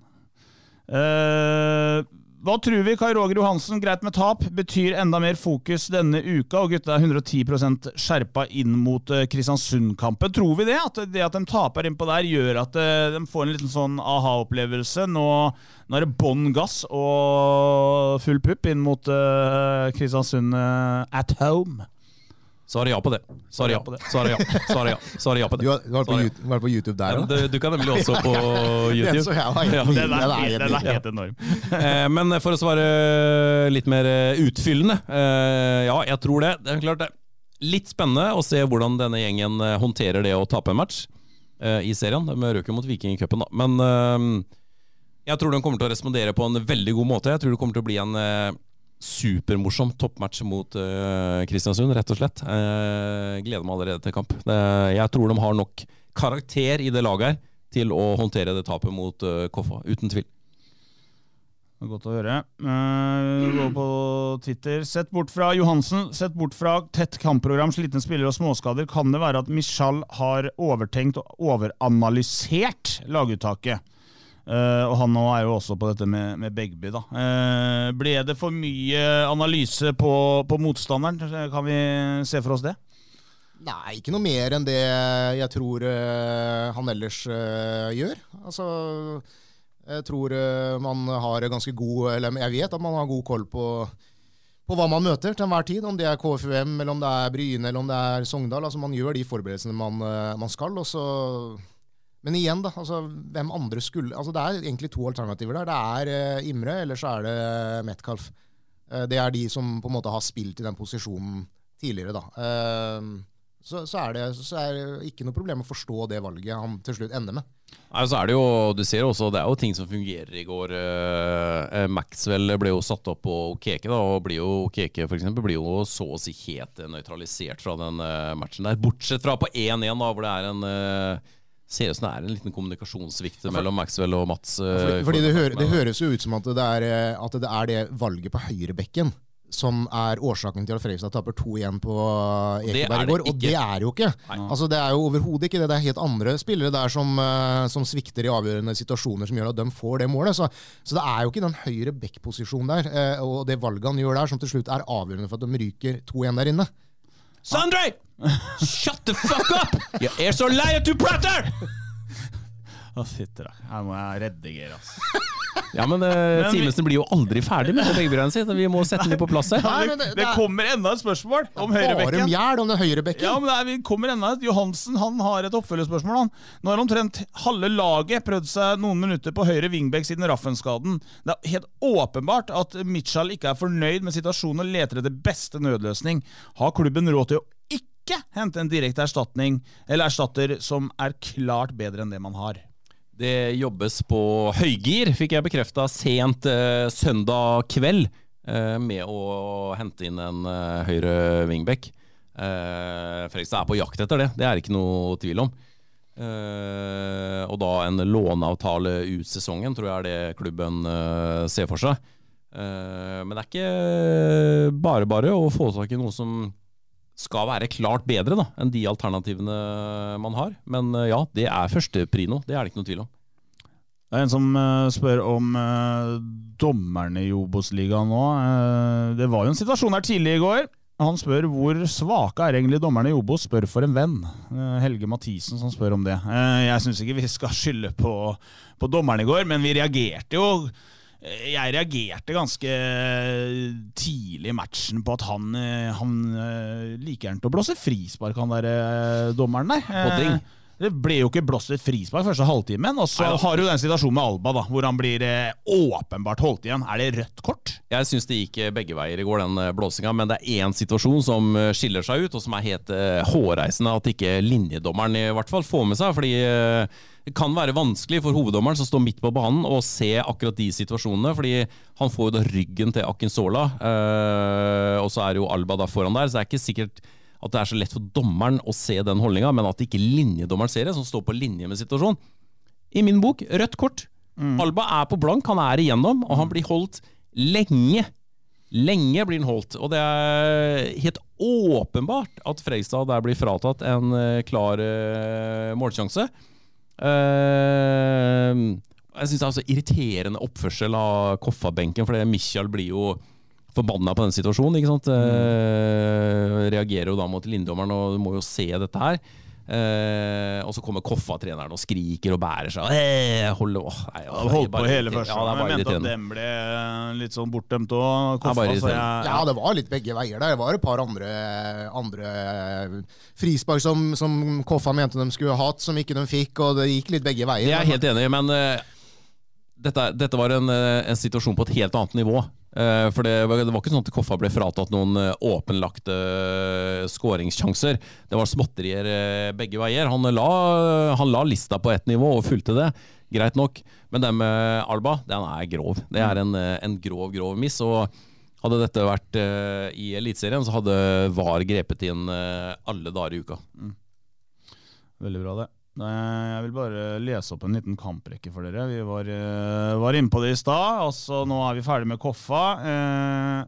Eh, hva tror vi, Kai Roger Johansen? Greit med tap. Betyr enda mer fokus denne uka, og gutta er 110% skjerpa inn mot eh, Kristiansund-kampen. Tror vi det? At det at de taper innpå der, gjør at eh, de får en liten sånn aha-opplevelse? Nå, nå er det bånn gass og full pupp inn mot eh, Kristiansund at home. Svaret ja på det. Svaret ja på det. Svaret ja. Svaret ja. Svaret ja på Du det. har, du har vært på. YouTube, på YouTube der Ja, òg? du, du kan nemlig også på YouTube. Den helt Ja. Den er, helt- helt den er helt enorm. Eh, Men for å svare litt mer eh, utfyllende eh, Ja, jeg tror det. Det er klart det. Litt spennende å se hvordan denne gjengen eh, håndterer det å tape en match eh, i serien. De røk jo mot Viking i cupen, da. Men eh, jeg tror de kommer til å respondere på en veldig god måte. Jeg tror det kommer til å bli en eh, supermorsom toppmatch mot uh, Kristiansund, rett og slett. Uh, gleder meg allerede til kamp. Det, jeg tror de har nok karakter i det laget her til å håndtere det tapet mot uh, Koffa, uten tvil. Godt å høre. Uh, gå på Twitter. Sett bort fra Johansen, sett bort fra tett kampprogram, slitne spillere og småskader. Kan det være at Michal har overtenkt og overanalysert laguttaket? Eh, og han nå er jo også på dette med, med Begby, da. Uh, ble det for mye analyse på, på motstanderen? Kan vi se for oss det? Nei, ikke noe mer enn det jeg tror uh, han ellers gjør. Altså, jeg tror man har ganske god Eller jeg vet at man har god koll på, på hva man møter til enhver tid. Om det er KFUM, eller om det er Bryne, eller om det er Sogndal. Altså, man gjør de forberedelsene man, man skal. Og så men igjen, da. altså Hvem andre skulle altså Det er egentlig to alternativer der. Det er eh, Imre, eller så er det Metcalf. Eh, det er de som på en måte har spilt i den posisjonen tidligere, da. Eh, så, så, er det, så er ikke noe problem å forstå det valget han til slutt ender med. Nei, så er det jo, du ser også, det er jo ting som fungerer i går. Eh, eh, Maxwell ble jo satt opp på Okeke, da, og blir jo, Okeke for eksempel, blir jo så å si helt eh, nøytralisert fra den eh, matchen der. Bortsett fra på 1-1, da, hvor det er en eh, Ser ut som det er en liten kommunikasjonssvikt mellom Maxwell og Mats. eh, Fordi, fordi det, hører, det høres jo ut som at det er, eh, at det, er det valget på høyrebekken som er årsaken til at Fredrikstad taper 2-1 på er Ekeberg i går. Og det er jo ikke. Altså, det er jo overhodet ikke det. Det er helt andre spillere der som, eh, som svikter i avgjørende situasjoner som gjør at de får det målet. Så, så det er jo ikke den høyre back-posisjonen der, eh, og det valget han gjør der, som til slutt er avgjørende for at de ryker 2-1 der inne. Sondre! Shut the fuck up! Jeg er så lei at du prater! Å, fytti da. Her må jeg redigere, altså. Ja, men, uh, Simensen blir jo aldri ferdig med det sitt. Vi må sette den på plass her. Nei, det, det, det- det er- kommer enda et spørsmål om Bare høyrebekken. mjæl om det høyrebekken. Ja, men det er, vi kommer enda et. Johansen han har et oppfølgespørsmål. Han. Nå har omtrent halve laget prøvd seg noen minutter på høyre wingback siden Raffen-skaden. Det er helt åpenbart at Mitchell ikke er fornøyd med situasjonen og leter etter beste nødløsning. Har klubben råd til å ikke hente en direkte erstatning, eller erstatter som er klart bedre enn det man har? Det jobbes på høygir, fikk jeg bekrefta sent eh, søndag kveld, eh, med å hente inn en eh, høyre wingback. Eh, Fredrikstad er på jakt etter det, det er ikke noe tvil om. Eh, og da en låneavtale ut sesongen, tror jeg er det klubben eh, ser for seg. Eh, men det er ikke bare bare å få tak i noe som skal være klart bedre da, enn de alternativene man har. Men eh, ja, det er førsteprino. Det er det ikke noe tvil om. Det er en som eh, spør om uh, dommerne i Obos-ligaen nå. Eh, det var jo en situasjon her tidlig i går. Han spør hvor svake er egentlig dommerne i Obos, spør for en venn. Eh, Helge Mathisen som spør om det. Eh, jeg syns ikke vi skal skylde på, på dommerne i går, men vi reagerte jo eh, jeg reagerte ganske tidlig i matchen på at han, eh, han eh, liker gjerne til å blåse frispark, han der eh, dommeren der. Podding. Det ble jo ikke blåst et frispark første halvtimen, og så har du den situasjonen med Alba, da, hvor han blir åpenbart holdt igjen. Er det rødt kort? Jeg syns det gikk begge veier i går, den blåsinga, men det er én situasjon som skiller seg ut, og som er helt hårreisende at ikke linjedommeren i hvert fall får med seg. fordi det kan være vanskelig for hoveddommeren som står midt på banen å se akkurat de situasjonene, fordi han får jo da ryggen til Akinsola, eh, og så er jo Alba da foran der, så det er ikke sikkert at det er så lett for dommeren å se den holdninga, men at ikke linjedommeren ser det, som står på linje med situasjonen. I min bok rødt kort. Alba er på blank, han er igjennom, og han blir holdt lenge. Lenge blir han holdt, og det er helt åpenbart at Freistad der blir fratatt en eh, klar eh, målsjanse. Eh, jeg syns det er så irriterende oppførsel av Koffa-benken, for Michael blir jo forbanna på den situasjonen. ikke sant? Eh, reagerer jo da mot lindommeren og må jo se dette her. Eh, og så kommer Koffa-treneren og skriker og bærer seg. Eh, hold, oh, nei, Ja, holdt på bare hele første. Ja, jeg mente at den dem ble eh, litt sånn bortdømt òg. Ja. Ja, det var litt begge veier der. Det var et par andre, andre frispark som, som Koffa mente de skulle hatt, som ikke de fikk, og det gikk litt begge veier. Jeg er helt enig, men eh, dette, dette var en, eh, en situasjon på et helt annet nivå. Eh, for det var, det var ikke sånn at Koffa ble fratatt noen eh, åpenlagte skåringssjanser. Det var småtterier begge veier. Han la, han la lista på ett nivå og fulgte det. Greit nok. Men den med Alba, den er grov. Det er en, en grov, grov miss. Og hadde dette vært uh, i Eliteserien, så hadde VAR grepet inn uh, alle dager i uka. Veldig bra, det. Jeg vil bare lese opp en liten kamprekke for dere. Vi var, eh, var inne på det i stad. Altså, nå er vi ferdig med Koffa. Eh,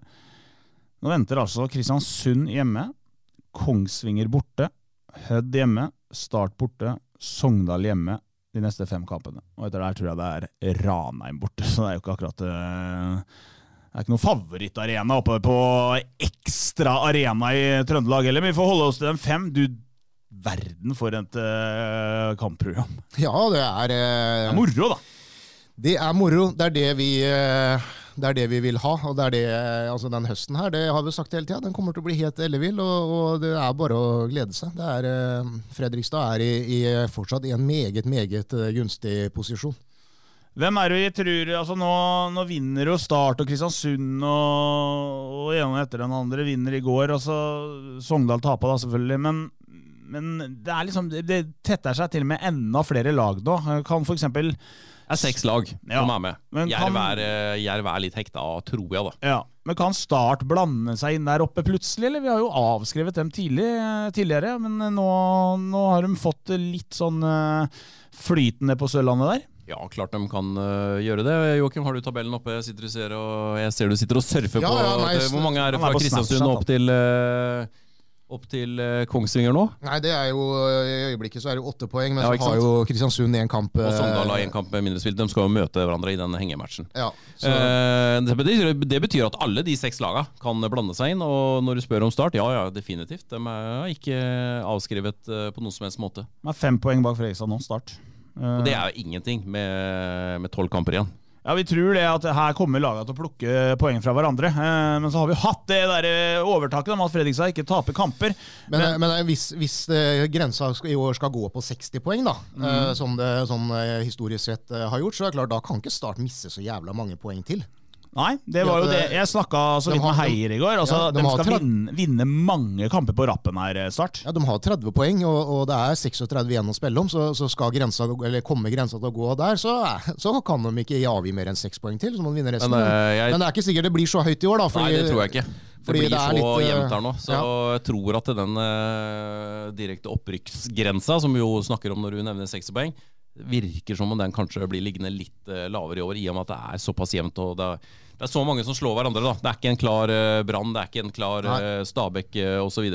nå venter altså Kristiansund hjemme, Kongsvinger borte, Hødd hjemme, Start borte, Sogndal hjemme de neste fem kampene. Og etter der tror jeg det er Ranheim borte, så det er jo ikke akkurat eh, Det er ikke noe favorittarena oppe på ekstra arena i Trøndelag heller, men vi får holde oss til de fem. Du verden for et uh, kampprogram. Ja, det er, uh, Det er moro, da. Det er moro. Det er det vi, uh, det er det vi vil ha. Og det er det, altså den høsten her, det har vi sagt hele tida, den kommer til å bli helt ellevill. Og, og det er bare å glede seg. Det er, Fredrikstad er i, i, fortsatt i en meget, meget gunstig posisjon. Hvem er det vi tror altså nå, nå vinner jo Start og Kristiansund og, og ene etter den andre vinner i går. altså Sogndal tapa da, selvfølgelig. Men, men det er liksom det, det tetter seg til med enda flere lag nå. Kan for eksempel Det er seks lag Ja, som er med. men Jerv er, eh, Jerv er litt hekta, tror jeg, da. Ja, Men kan Start blande seg inn der oppe plutselig? eller? Vi har jo avskrevet dem tidlig, tidligere, men nå, nå har de fått litt sånn eh, flytende på Sørlandet der. Ja, klart de kan uh, gjøre det. Joakim, har du tabellen oppe? Jeg, sitter og ser, og jeg ser du sitter og surfer Ja, på ja, nei, Hvor mange er det fra Kristiansund opp til, øh, opp til øh, Kongsvinger nå? Nei, det er jo I øyeblikket så er det jo åtte poeng, men Ja, så har sant? jo Kristiansund én kamp. Og eh, Sogndal har én kamp mindre spilt. De skal jo møte hverandre i den hengematchen. Ja, så, Eh, det, det betyr at alle de seks laga kan blande seg inn. Og når du spør om start, ja ja, definitivt. De er ikke avskrevet eh, på noen som helst måte. De er fem poeng bak Fredrikstad nå, start. Og det er jo ingenting med tolv kamper igjen. Ja, Vi tror det at her kommer lagene til å plukke poeng fra hverandre. Eh, Men så har vi hatt det der eh, overtaket om at Fredrikstad ikke taper kamper. men men men hvis, hvis eh, grensa i år skal gå på 60 poeng, da, eh, som det sånn, eh, historisk sett eh, har gjort, så er det klart da kan ikke Start misse så jævla mange poeng til. Nei, det var jo Ja, det. det- Jeg snakka så vidt med Heier i går. Altså, Ja, de de, skal vinne, vinne mange kamper på rappen her, eh, Start. Ja, De har 30 poeng, og, og det er 36 igjen å spille om. Så, så skal grensa, eller kommer grensa til å gå der, så, er- så kan de ikke avgi mer enn seks poeng til. Så må de vinne resten. Men, eh, jeg- men det er ikke sikkert det blir så høyt i år, da. Nei, det tror jeg ikke. Det blir det så litt, eh, jevnt her nå. Så ja. jeg tror at den eh, direkte opprykksgrensa, som vi jo snakker om når du nevner 60 poeng, virker som om den kanskje blir liggende litt eh, lavere i år, i og med at det er såpass jevnt. og det er, det er så mange som slår hverandre. da. Det er ikke en klar uh, Brann, det er ikke en klar uh, Stabæk uh, osv.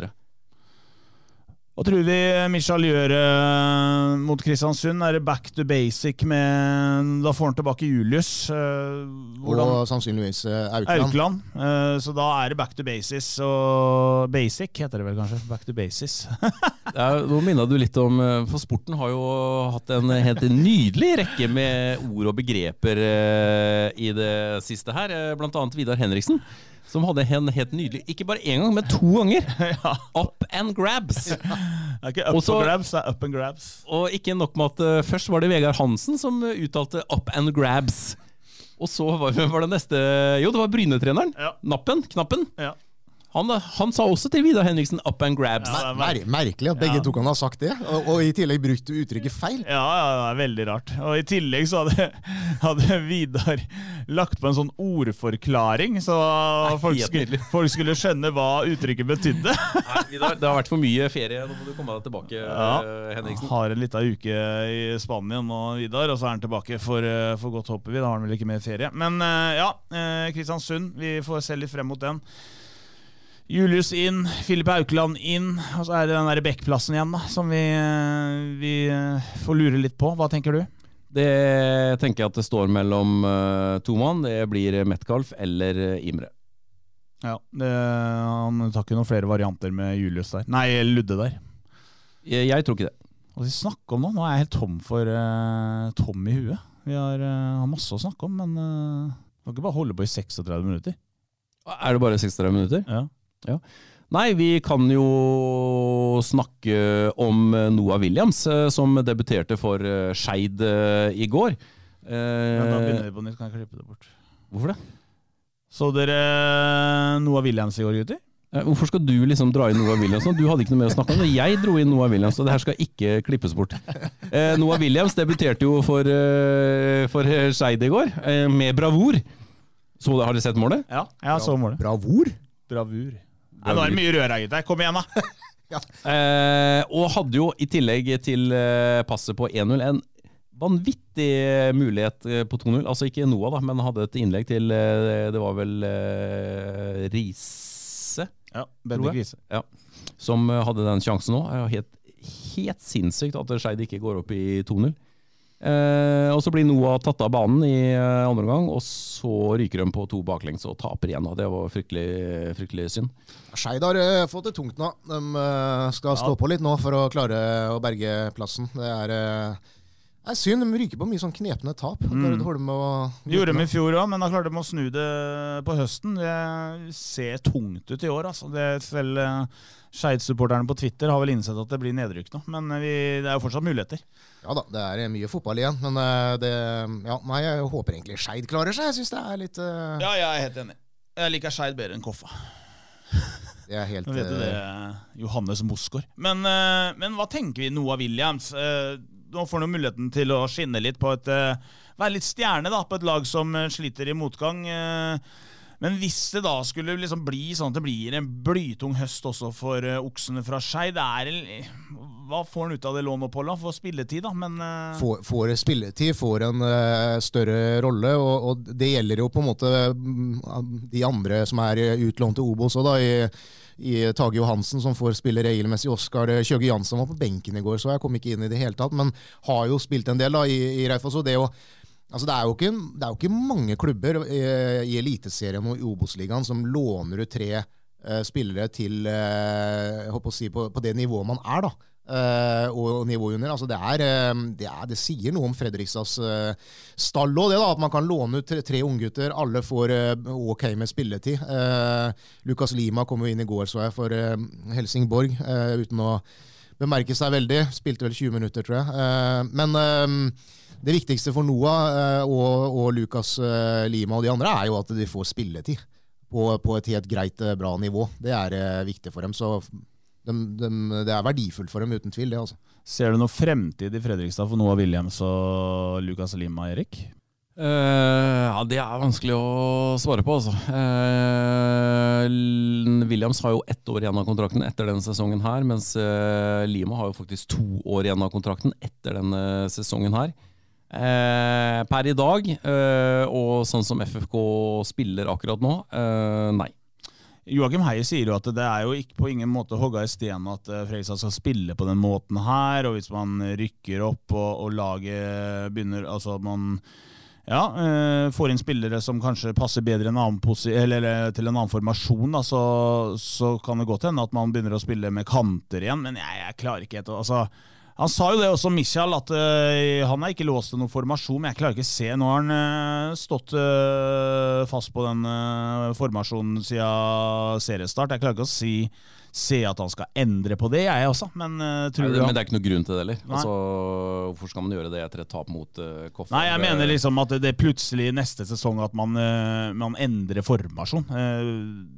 Hva tror vi Michael gjør eh, mot Kristiansund? Er det back to basic med Da får han tilbake Julius. eh, hvordan Og sannsynligvis eh, Aukland. Aukland. Eh, så da er det back to basis og Basic, heter det vel kanskje. Back to basis. Ja, nå minna du litt om eh, For sporten har jo hatt en helt nydelig rekke med ord og begreper eh, i det siste her. eh, Blant annet Vidar Henriksen. Som hadde en helt nydelig Ikke bare én gang, men to ganger! Up and grabs! Det er ikke up Også- for grabs, det er up and grabs. Og ikke nok med at uh, først var det Vegard Hansen som eh, uttalte 'up and grabs'. Og så var, var det neste Jo, det var Bryne-treneren. Ja. Nappen. Knappen. Ja. Han, han sa også til Vidar Henriksen 'up and grabs'. Ja, Mer merkelig at begge Ja. to kan ha sagt det, og, og i tillegg brukt uttrykket feil. Ja, ja, det er veldig rart. Og i tillegg så hadde, hadde Vidar lagt på en sånn ordforklaring, så folk skulle, folk skulle skjønne hva uttrykket betydde. Nei, Vidar, det har vært for mye ferie. Nå må du komme deg tilbake, Ja. eh, Henriksen. Har en liten uke i Spania nå, Vidar, og så er han tilbake for, eh, for godt håper vi. Da har han vel ikke mer ferie. Men eh, ja, eh, Kristiansund, vi får se litt frem mot den. Julius inn, Filip Haukeland inn, og så er det den der Bekkplassen igjen, da, som vi, eh, vi eh, får lure litt på. Hva tenker du? Det tenker jeg at det står mellom eh, to mann. Det blir Metcalf eller Imre. Ja, det, Han tar ikke noen flere varianter med Julius der. Nei, Ludde der. Jeg, jeg tror ikke det. Hva skal vi snakke om nå? Nå er jeg helt tom for uh, tom i huet. Vi har, uh, har masse å snakke om, men uh, kan ikke bare holde på i 36 minutter. Er det bare 36 minutter? Ja. Nei, vi kan jo snakke om Noah Williams, eh, som debuterte for eh, Skeid eh, i går. Eh, Ja, da begynner vi på nytt. Kan jeg klippe det bort? Hvorfor det? Så dere Noah Williams i går, gutter? Hvorfor skal du liksom dra inn Noah Williams? Du hadde ikke noe mer å snakke om. Jeg dro inn Noah Williams, og det her skal ikke klippes bort. Eh, Noah Williams debuterte jo for, for Skeid i går, eh, med bravur. Så Har dere sett målet? Ja, jeg så målet. Bravur. Bravur. Nei, nå er det mye rør her, gutter. Kom igjen, da! Eh, og hadde jo i tillegg til eh, passet på 1-0 en vanvittig mulighet eh, på 2-0. Altså ikke Noah, da, men hadde et innlegg til eh, Det var vel eh, Riise, Ja, Bendik. Riise. ja, som hadde den sjansen. Eh, Helt, helt sinnssykt at Skeid ikke går opp i 2-0. Eh, og så blir Noah tatt av banen i eh, andre omgang, og så ryker de på to baklengs og taper igjen. Og det var fryktelig, fryktelig synd. Skeid har eh, fått det tungt nå. De eh, skal stå på litt nå for å klare å berge plassen. Det er, eh, er synd. De ryker på mye sånn knepne tap. Mm. Vi gjorde dem i fjor òg, men da klarte de å snu det på høsten. Det ser tungt ut i år. altså. Det er selv uh, Skeid-supporterne på Twitter har vel innsett at det blir nedrykk nå, men vi, det er jo fortsatt muligheter. Ja da, det er mye fotball igjen. Men eh, det Ja, nei, jeg håper egentlig Skeid klarer seg. Jeg syns det er litt uh... Ja, jeg er helt enig. Jeg liker Skeid bedre enn Koffa. Det er helt Nå vet du eh, det, Johannes Mosgaard. Men, men hva tenker vi Noah Williams? Eh, Nå får han muligheten til å skinne litt på et Være litt stjerne da, på et lag som sliter i motgang. eh, Men hvis det da skulle liksom bli sånn at det blir en blytung høst også for uh, oksene fra Skeid, er hva får han ut av det låneoppholdet? Får spilletid, da, men uh... får, får, spilletid, får en uh, større rolle. Og, og, det gjelder jo på en måte mm, de andre som er utlånt til Obos òg, da. i i Tage Johansen, som får spille regelmessig. Oskar Kjøge Jansson var på benken i går, så jeg kom ikke inn i det hele tatt. Men har jo spilt en del da i, i Reifoss. og det å Altså det, er jo ikke, er jo ikke mange klubber i, i Eliteserien og i Obos-ligaen som låner ut tre uh, spillere til uh, si, på, på, det nivået man er, da. Uh, og nivået under. Altså det, er, det, er, det, sier noe om Fredrikstads stall òg, At man kan låne ut tre, tre unggutter. Alle får ok med spilletid. Lukas Lima kom jo inn i går, så jeg, for Helsingborg, uten å bemerke seg veldig. Spilte vel 20 minutter, tror jeg. men det viktigste for Noah eh, og, og Lucas eh, Lima og de andre er jo at de får spilletid på, på et helt greit, eh, bra nivå. Det er viktig for dem. så de, de, det er verdifullt for dem, uten tvil. det altså. Ser du noe fremtid i Fredrikstad for Noah Williams og Lucas Lima, Erik? Uh, ja, Det er vanskelig å svare på, altså. Uh, Williams har jo ett år igjen av kontrakten etter denne sesongen her, mens uh, Lima har jo faktisk to år igjen av kontrakten etter denne sesongen her. Eh, per i dag, eh, og sånn som FFK spiller akkurat nå, eh, nei. Joakim Heier sier jo at det er jo ikke på ingen måte hogga i sten at Fredrikstad skal spille på den måten her. og Hvis man rykker opp og, og laget begynner Altså at man ja, får inn spillere som kanskje passer bedre en eller, til en annen formasjon, da, så, så, kan det godt hende at man begynner å spille med kanter igjen. Men jeg, jeg klarer ikke helt altså, han sa jo det også, Michael, at uh, han er ikke låst til noen formasjon. Men jeg klarer ikke å se. Nå har han uh, stått uh, fast på den formasjonen siden seriestart. Jeg klarer ikke å si, se at han skal endre på det, jeg også. Men, tror Nei, det, men det er ikke noe grunn til det heller. Altså, hvorfor skal man gjøre det etter et tap mot uh, Koffa? Nei, jeg mener liksom at det er plutselig neste sesong at man, man endrer formasjon.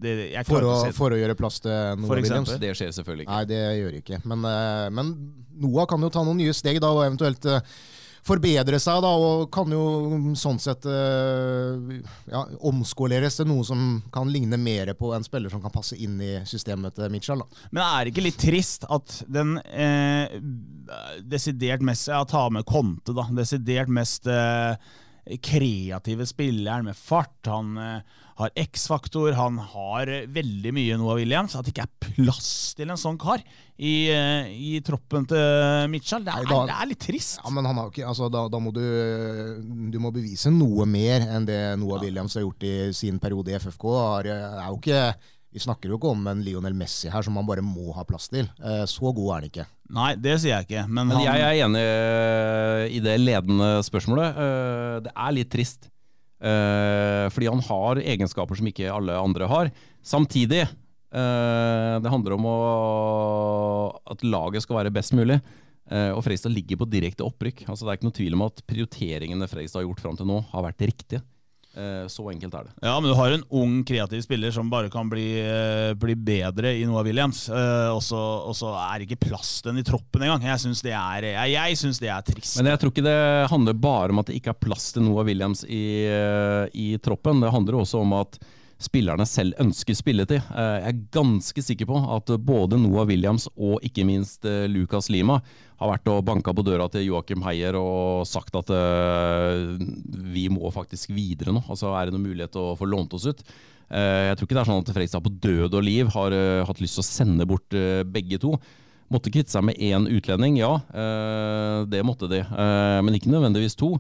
Det, for, å, for, å, gjøre plass til Noah Williams? Det skjer selvfølgelig ikke. Nei, det gjør ikke. Men, men Noah kan jo ta noen nye steg da, og eventuelt uh, forbedre seg, da, og kan jo sånn sett uh, ja, omskoleres til noe som kan ligne mer på en spiller som kan passe inn i systemet til Mitchell. Da. Men er det ikke litt trist at den eh, desidert mest Jeg tar med Conte, da. Desidert mest eh, kreative spilleren med fart. Han eh, har X-faktor, han har veldig mye Noah Williams. At det ikke er plass til en sånn kar i, eh, i troppen til Mitchell, det er, Nei, da, det er, litt trist. Ja, men ikke, altså, da, da, må du, du må bevise noe mer enn det Noah ja. Williams har gjort i sin periode i FFK. Det er jo ikke vi snakker jo ikke om en Lionel Messi her som man bare må ha plass til. Eh, så god er han ikke. Nei, det sier jeg ikke. Men, men han... jeg er enig eh, i det ledende spørsmålet. Eh, det er litt trist. Fordi han har egenskaper som ikke alle andre har. Samtidig, det handler om å, at laget skal være best mulig. Og Freistad ligger på direkte opprykk. Altså, det er ikke noe tvil om at prioriteringene Freistad har gjort fram til nå, har vært riktige. Eh, så enkelt er det. Ja, men du har en ung, kreativ spiller som bare kan bli, eh, bli bedre i Noah Williams. Eh, og så er det ikke plass til den i troppen engang. Jeg syns det, jeg synes det er trist. Men jeg tror ikke det handler bare om at det ikke er plass til Noah Williams i, i troppen. Det handler også om at spillerne selv ønsker spilletid. Jeg er ganske sikker på at både Noah Williams og ikke minst Lucas Lima har vært og banka på døra til Joakim Heier og sagt at uh, vi må faktisk videre nå. Altså Er det noen mulighet til å få lånt oss ut? Jeg tror ikke det er sånn at Fredrikstad på død og liv har hatt lyst til å sende bort begge to. Måtte kvitte seg med én utlending, ja. det måtte de. men ikke nødvendigvis to.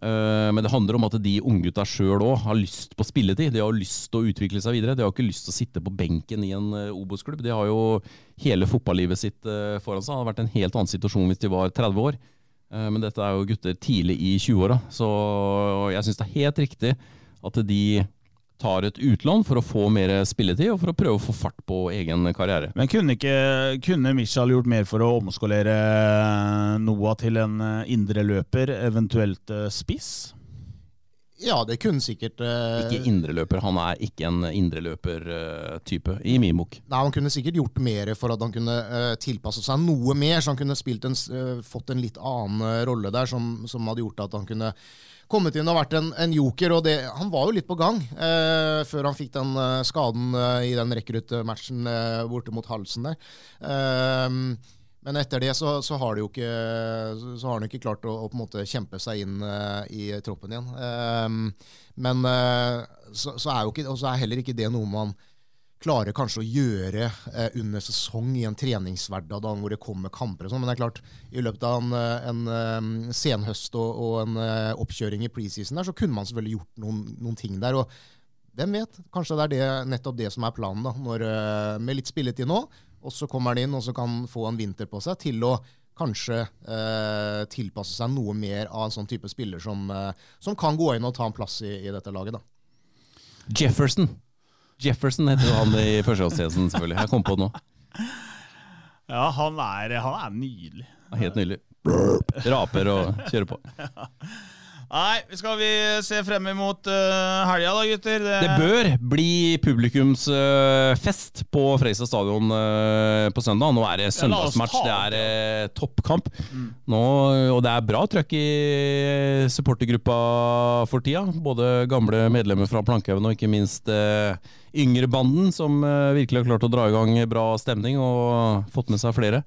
Eh, men det handler om at de unggutta sjøl òg har lyst på spilletid. De har lyst til å utvikle seg videre. De har ikke lyst til å sitte på benken i en eh, Obos-klubb. De har jo hele fotballivet sitt eh, foran seg. Det hadde vært en helt annen situasjon hvis de var 30 år. Men dette er jo gutter tidlig i 20-åra, så jeg syns det er helt riktig at de tar et utlån for å få mer spilletid og for å prøve å få fart på egen karriere. Men kunne, ikke, kunne Michael gjort mer for å omskolere Noah til en indre indreløper, eventuelt eh, spiss? Ja, det kunne sikkert uh, Ikke indreløper. Han er ikke en indreløper-type, uh, i min bok. Nei, Han kunne sikkert gjort mer for at han kunne uh, tilpasse seg noe mer, så han kunne en, fått en litt annen rolle der, som, som, hadde gjort at han kunne kommet inn og vært en, en joker. og det, Han var jo litt på gang eh, før han fikk den skaden i den rekruttmatchen eh, borte mot halsen der. Men etter det så, så har han ikke, ikke klart å, å, kjempe seg inn uh, i troppen igjen. Um, men uh, så, så, er jo ikke, er heller ikke det noe man klarer kanskje å gjøre uh, under sesong i en treningshverdag da, hvor det kommer kamper og sånn. Men det er klart, i løpet av en, en um, senhøst og, og en oppkjøring i preseason der, så kunne man selvfølgelig gjort noen, noen ting der. og hvem vet? Kanskje det er det, nettopp det som er planen, da, når, med litt spilletid nå og så kommer han inn og så kan få en vinter på seg til å kanskje eh, tilpasse seg noe mer av en sånn type spiller som, eh, som kan gå inn og ta en plass i, i dette laget. da. Jefferson. Jefferson heter jo han i førsteårstjenesten, selvfølgelig. Jeg kom på det nå. Ja, han er, han er nydelig. Helt nydelig. Raper og kjører på. Nei, skal vi se frem imot uh, helga da, gutter? Det, det bør bli publikumsfest uh, på Freistad stadion uh, på søndag. Nå er det søndagsmatch, det er uh, toppkamp. Mm. Nå, og det er bra trøkk i supportergruppa for tida. Både gamle medlemmer fra Plankehaugen og ikke minst yngre banden, som virkelig har klart å dra i gang bra stemning og fått med seg flere.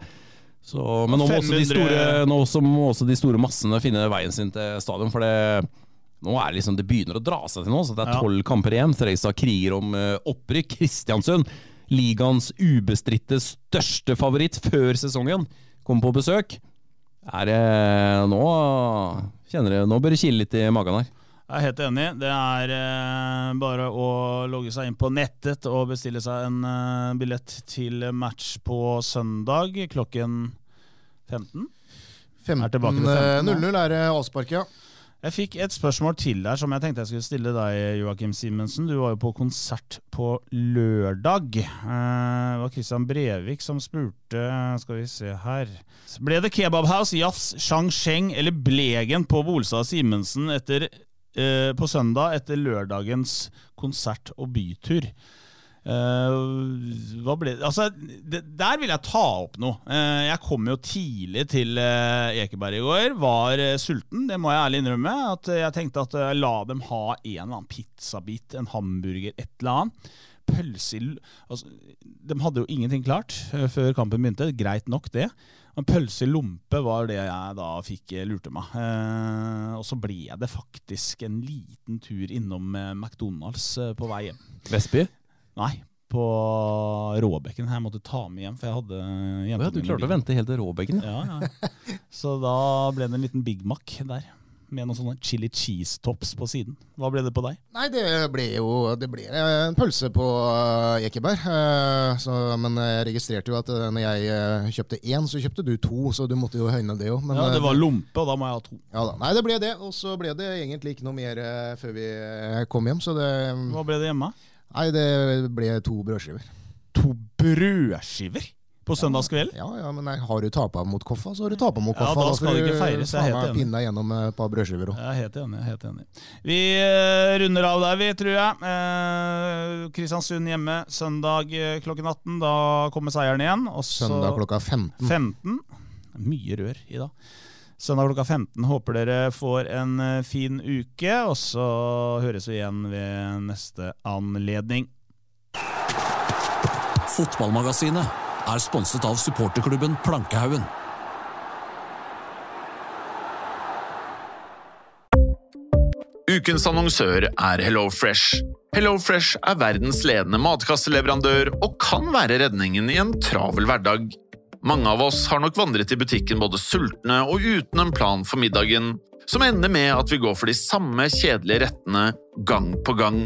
Så, men nå må, store, nå må også de store massene finne veien sin til stadion. For det, nå er det liksom, det begynner å dra seg til nå. Så det er tolv ja. kamper igjen. Fredrikstad kriger om uh, opprykk. Kristiansund, ligaens ubestridte største favoritt før sesongen, kommer på besøk. Er det Nå kjenner jeg, nå bør det kile litt i magen her. Jeg er helt enig. Det er eh, bare å logge seg inn på nettet og bestille seg en eh, billett til match på søndag klokken 15. 15.00 er det avspark, ja. Jeg fikk et spørsmål til der som jeg tenkte jeg skulle stille deg, Joakim Simensen. Du var jo på konsert på lørdag. Eh, det var Christian Brevik som spurte Skal vi se her Ble det Kebabhouse, Jafs, Shang Sheng eller Blegen på Bolstad Simensen etter eh, på søndag etter lørdagens konsert og bytur. Uh, Altså, det, der vil jeg ta opp noe. Uh, jeg kom jo tidlig til uh, Ekeberg i går. Var eh, sulten, det må jeg ærlig innrømme. At jeg tenkte at jeg la dem ha en eller annen pizzabit, en hamburger, et eller annet. Pølse altså, De hadde jo ingenting klart eh, før kampen begynte. Greit nok, det. Men pølse i lompe var det jeg da fikk eh, lurte meg. Eh, og så ble det faktisk en liten tur innom eh, McDonald's på vei hjem. Vestby? Nei, på Råbekken. Jeg måtte ta med hjem, for jeg hadde jenta ja, Du klarte å vente helt til Råbekken? Ja, ja. Så da ble det en liten Big Mac der med noen sånne chili cheese tops på siden. Hva ble det på deg? Nei, det ble jo det ble en pølse på uh, Ekeberg. Uh, så, men jeg registrerte jo at uh, når jeg kjøpte én, så kjøpte du to. Så du måtte jo høyne det òg. Ja, det var lompe, og da må jeg ha to. Ja da. Nei, det ble det. Og så ble det egentlig ikke noe mer før vi kom hjem. Så det Hva ble det hjemme? Nei, det ble to brødskiver. To brødskiver? På søndagskveld? Ja, ja, men nei, har du tapa mot Koffa, så har du tapa mot Koffa. Ja, da skal du ikke feires. Jeg er helt enig. Pinne gjennom et par brødskiver òg. Jeg er helt enig. helt enig. Vi uh, runder av der, vi, tror jeg. Uh, Kristiansund hjemme søndag uh, klokken 18. Da kommer seieren igjen. Også søndag klokka 15. 15. Mye rør i dag. Søndag klokka 15. Håper dere får en fin uke, og så høres vi igjen ved neste anledning. Fotballmagasinet er sponset av supporterklubben Plankehaugen. Ukens annonsør er HelloFresh. HelloFresh er verdens ledende matkasseleverandør og kan være redningen i en travel hverdag. Mange av oss har nok vandret i butikken både sultne og uten en plan for middagen, som ender med at vi går for de samme kjedelige rettene gang på gang.